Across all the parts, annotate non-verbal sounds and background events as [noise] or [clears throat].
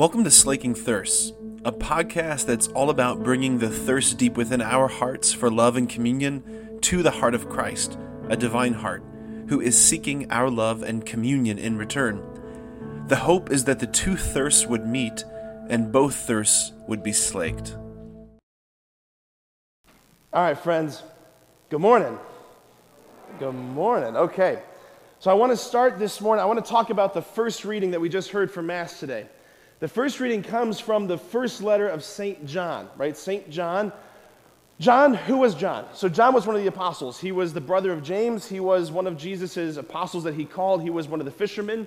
Welcome to Slaking Thirsts, a podcast that's all about bringing the thirst deep within our hearts for love and communion to the heart of Christ, a divine heart, who is seeking our love and communion in return. The hope is that the two thirsts would meet and both thirsts would be slaked. All right, friends, good morning. Good morning. Okay. So I want to start this morning. I want to talk about the first reading that we just heard from Mass today. The first reading comes from the first letter of St. John, right? St. John. John, who was John? So John was one of the apostles. He was the brother of James. He was one of Jesus' apostles that he called. He was one of the fishermen,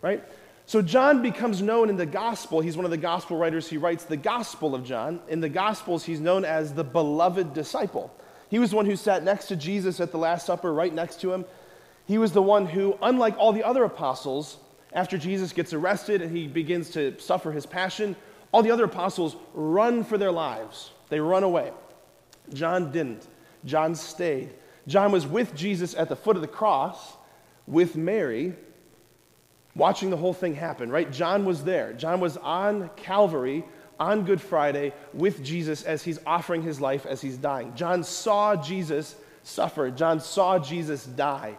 right? So John becomes known in the gospel. He's one of the gospel writers. He writes the gospel of John. In the gospels, he's known as the beloved disciple. He was the one who sat next to Jesus at the Last Supper, right next to him. He was the one who, unlike all the other apostles, after Jesus gets arrested and he begins to suffer his passion, all the other apostles run for their lives. They run away. John didn't. John stayed. John was with Jesus at the foot of the cross with Mary, watching the whole thing happen, right? John was there. John was on Calvary on Good Friday with Jesus as he's offering his life, as he's dying. John saw Jesus suffer. John saw Jesus die.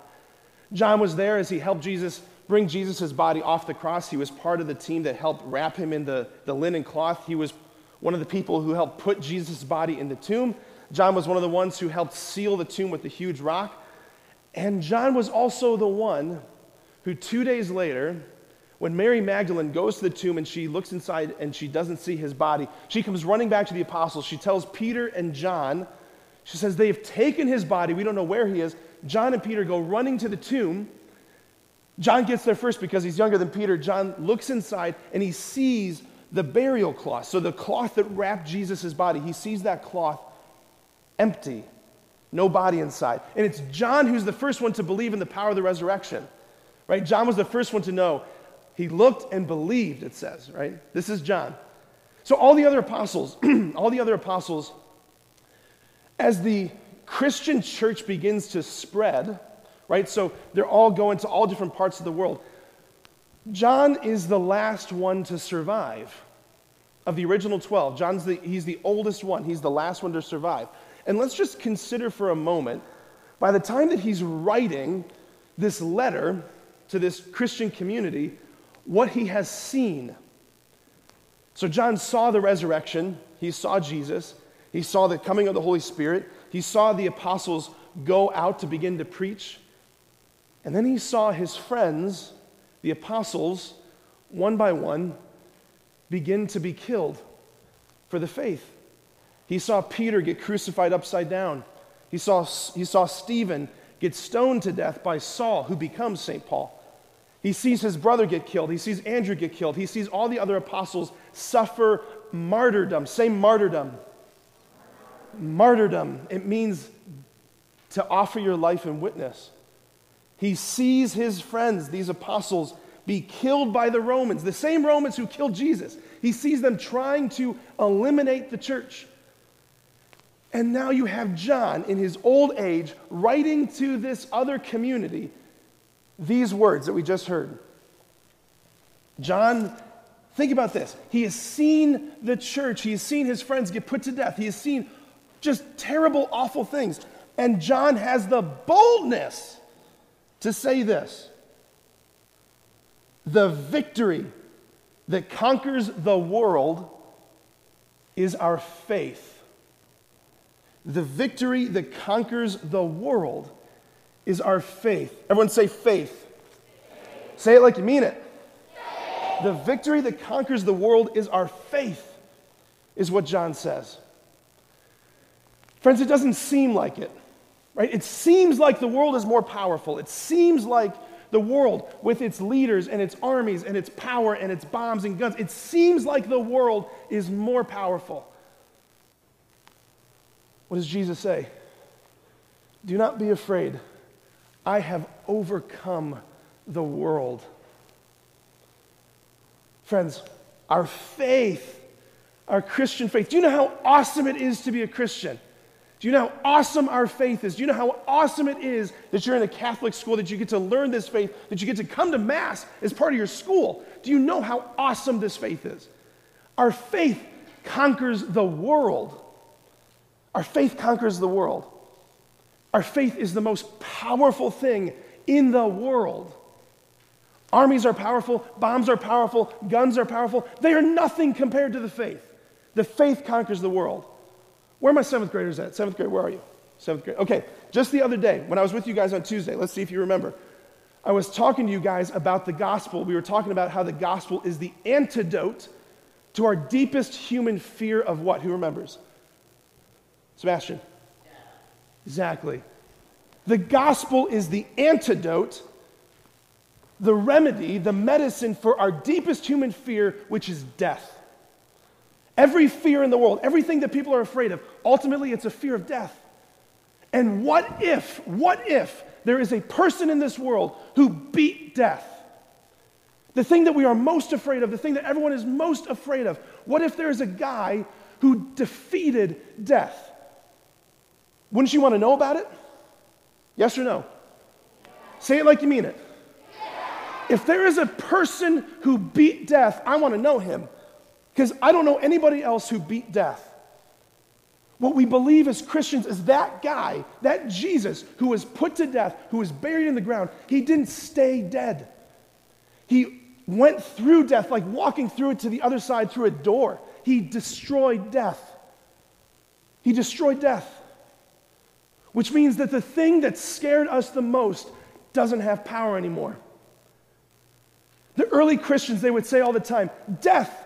John was there as he helped Jesus bring Jesus' body off the cross. He was part of the team that helped wrap him in the, the linen cloth. He was one of the people who helped put Jesus' body in the tomb. John was one of the ones who helped seal the tomb with the huge rock. And John was also the one who, two days later, when Mary Magdalene goes to the tomb and she looks inside and she doesn't see his body, she comes running back to the apostles. She tells Peter and John, she says, They have taken his body. We don't know where he is. John and Peter go running to the tomb. John gets there first because he's younger than Peter. John looks inside and he sees the burial cloth. So, the cloth that wrapped Jesus' body, he sees that cloth empty, no body inside. And it's John who's the first one to believe in the power of the resurrection, right? John was the first one to know. He looked and believed, it says, right? This is John. So, all the other apostles, [clears throat] all the other apostles, as the Christian church begins to spread, right? So, they're all going to all different parts of the world. John is the last one to survive of the original 12. John's the, he's the oldest one, he's the last one to survive. And let's just consider for a moment by the time that he's writing this letter to this Christian community, what he has seen. So, John saw the resurrection, he saw Jesus, he saw the coming of the Holy Spirit, he saw the apostles go out to begin to preach, and then he saw his friends, the apostles, one by one, begin to be killed for the faith. He saw Peter get crucified upside down. He saw, he saw Stephen get stoned to death by Saul, who becomes St. Paul. He sees his brother get killed. He sees Andrew get killed. He sees all the other apostles suffer martyrdom. Say martyrdom. Martyrdom. It means to offer your life in witness. He sees his friends, these apostles, be killed by the Romans, the same Romans who killed Jesus. He sees them trying to eliminate the church. And now you have John in his old age writing to this other community these words that we just heard. John, think about this. He has seen the church, he has seen his friends get put to death, he has seen just terrible, awful things. And John has the boldness to say this The victory that conquers the world is our faith. The victory that conquers the world is our faith. Everyone say faith. faith. Say it like you mean it. The victory that conquers the world is our faith, is what John says. Friends, it doesn't seem like it, right? It seems like the world is more powerful. It seems like the world, with its leaders and its armies and its power and its bombs and guns, it seems like the world is more powerful. What does Jesus say? Do not be afraid. I have overcome the world. Friends, our faith, our Christian faith, do you know how awesome it is to be a Christian? Do you know how awesome our faith is? Do you know how awesome it is that you're in a Catholic school, that you get to learn this faith, that you get to come to Mass as part of your school. Do you know how awesome this faith is? Our faith conquers the world. Our faith conquers the world. Our faith is the most powerful thing in the world. Armies are powerful, bombs are powerful, guns are powerful. They are nothing compared to the faith. The faith conquers the world. Where are my seventh graders at? Seventh grade, where are you? Seventh grade. Okay, just the other day, when I was with you guys on Tuesday, let's see if you remember. I was talking to you guys about the gospel. We were talking about how the gospel is the antidote to our deepest human fear of what? Who remembers? Sebastian. Exactly. The gospel is the antidote, the remedy, the medicine for our deepest human fear, which is death. Every fear in the world, everything that people are afraid of, ultimately it's a fear of death. And what if, what if there is a person in this world who beat death? The thing that we are most afraid of, the thing that everyone is most afraid of, what if there is a guy who defeated death? Wouldn't you want to know about it? Yes or no? Say it like you mean it. If there is a person who beat death, I want to know him because I don't know anybody else who beat death. What we believe as Christians is that guy, that Jesus, who was put to death, who was buried in the ground, he didn't stay dead. He went through death like walking through it to the other side through a door. He destroyed death. He destroyed death which means that the thing that scared us the most doesn't have power anymore. The early Christians, they would say all the time, Death,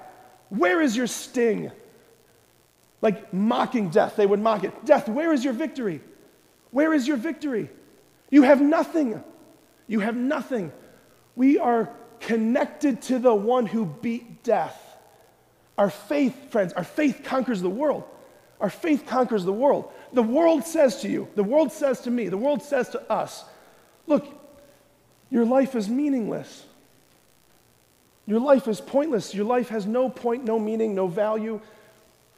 where is your sting? Like mocking death, they would mock it. Death, where is your victory? Where is your victory? You have nothing. You have nothing. We are connected to the one who beat death. Our faith, friends, our faith conquers the world. Our faith conquers the world. The world says to you, the world says to me, the world says to us, look, your life is meaningless. Your life is pointless. Your life has no point, no meaning, no value.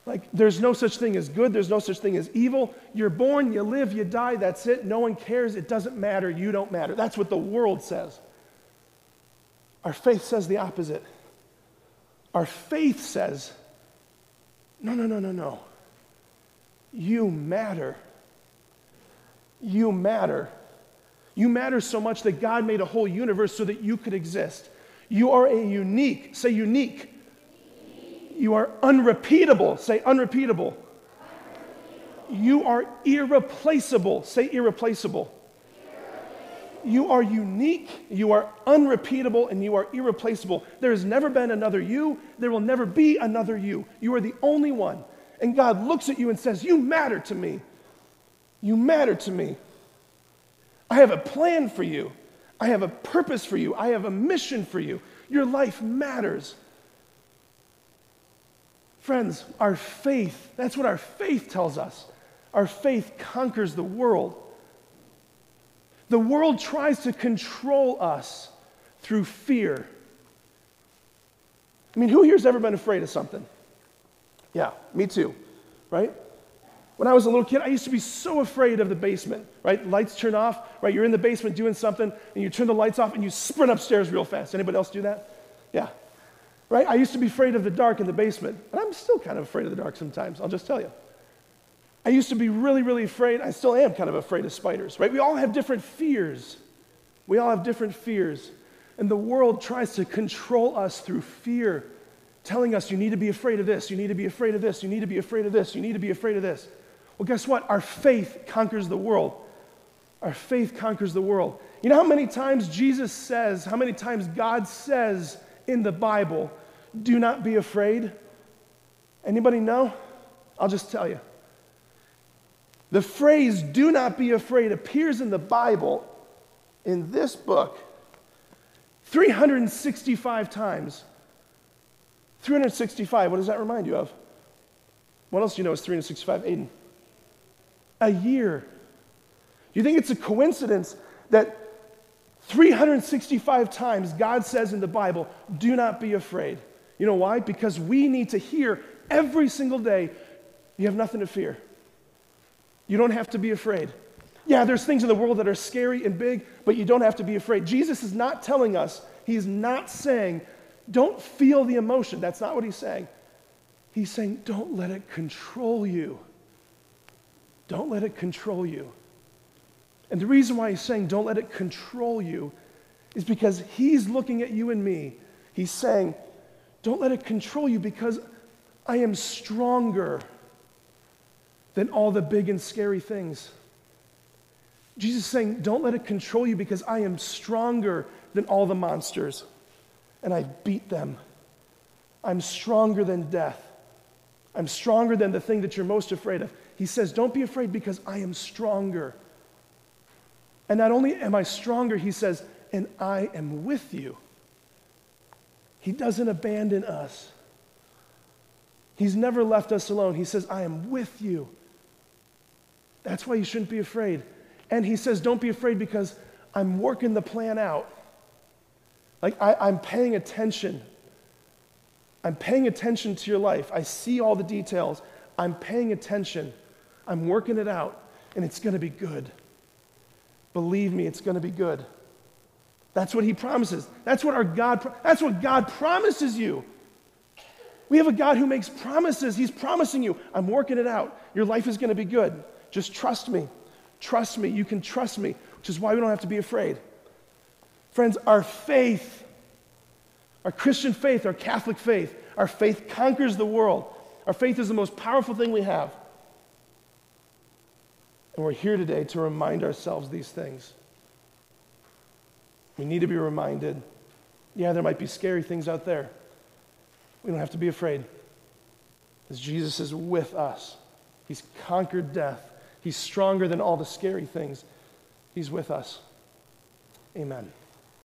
Like, there's no such thing as good, there's no such thing as evil. You're born, you live, you die, that's it. No one cares, it doesn't matter, you don't matter. That's what the world says. Our faith says the opposite. Our faith says, no, no, no, no, no. You matter. You matter. You matter so much that God made a whole universe so that you could exist. You are a unique, say unique. You are unrepeatable, say unrepeatable. You are irreplaceable, say irreplaceable. You are unique, you are unrepeatable, and you are irreplaceable. There has never been another you, there will never be another you. You are the only one. And God looks at you and says, You matter to me. You matter to me. I have a plan for you. I have a purpose for you. I have a mission for you. Your life matters. Friends, our faith, that's what our faith tells us. Our faith conquers the world. The world tries to control us through fear. I mean, who here's ever been afraid of something? Yeah, me too, right? When I was a little kid, I used to be so afraid of the basement, right? Lights turn off, right? You're in the basement doing something, and you turn the lights off and you sprint upstairs real fast. Anybody else do that? Yeah. Right? I used to be afraid of the dark in the basement, and I'm still kind of afraid of the dark sometimes, I'll just tell you. I used to be really, really afraid. I still am kind of afraid of spiders, right? We all have different fears. We all have different fears. And the world tries to control us through fear telling us you need to be afraid of this, you need to be afraid of this, you need to be afraid of this, you need to be afraid of this. Well, guess what? Our faith conquers the world. Our faith conquers the world. You know how many times Jesus says, how many times God says in the Bible, do not be afraid? Anybody know? I'll just tell you. The phrase do not be afraid appears in the Bible in this book 365 times. 365, what does that remind you of? What else do you know is 365, Aiden? A year. Do you think it's a coincidence that 365 times God says in the Bible, do not be afraid? You know why? Because we need to hear every single day, you have nothing to fear. You don't have to be afraid. Yeah, there's things in the world that are scary and big, but you don't have to be afraid. Jesus is not telling us, he's not saying, don't feel the emotion. That's not what he's saying. He's saying, don't let it control you. Don't let it control you. And the reason why he's saying, don't let it control you, is because he's looking at you and me. He's saying, don't let it control you because I am stronger than all the big and scary things. Jesus is saying, Don't let it control you because I am stronger than all the monsters and I beat them. I'm stronger than death. I'm stronger than the thing that you're most afraid of. He says, Don't be afraid because I am stronger. And not only am I stronger, he says, and I am with you. He doesn't abandon us. He's never left us alone. He says, I am with you. That's why you shouldn't be afraid. And he says, Don't be afraid because I'm working the plan out. Like, I, am paying attention. I'm paying attention to your life. I see all the details. I'm paying attention. I'm working it out, and it's going to be good. Believe me, it's going to be good. That's what he promises. That's what our God that's what God promises you. We have a God who makes promises. He's promising you, I'm working it out. Your life is going to be good. Just trust me. Trust me. You can trust me, which is why we don't have to be afraid. Friends, our faith, our Christian faith, our Catholic faith, our faith conquers the world. Our faith is the most powerful thing we have. And we're here today to remind ourselves these things. We need to be reminded yeah, there might be scary things out there. We don't have to be afraid. Because Jesus is with us. He's conquered death. He's stronger than all the scary things. He's with us. Amen.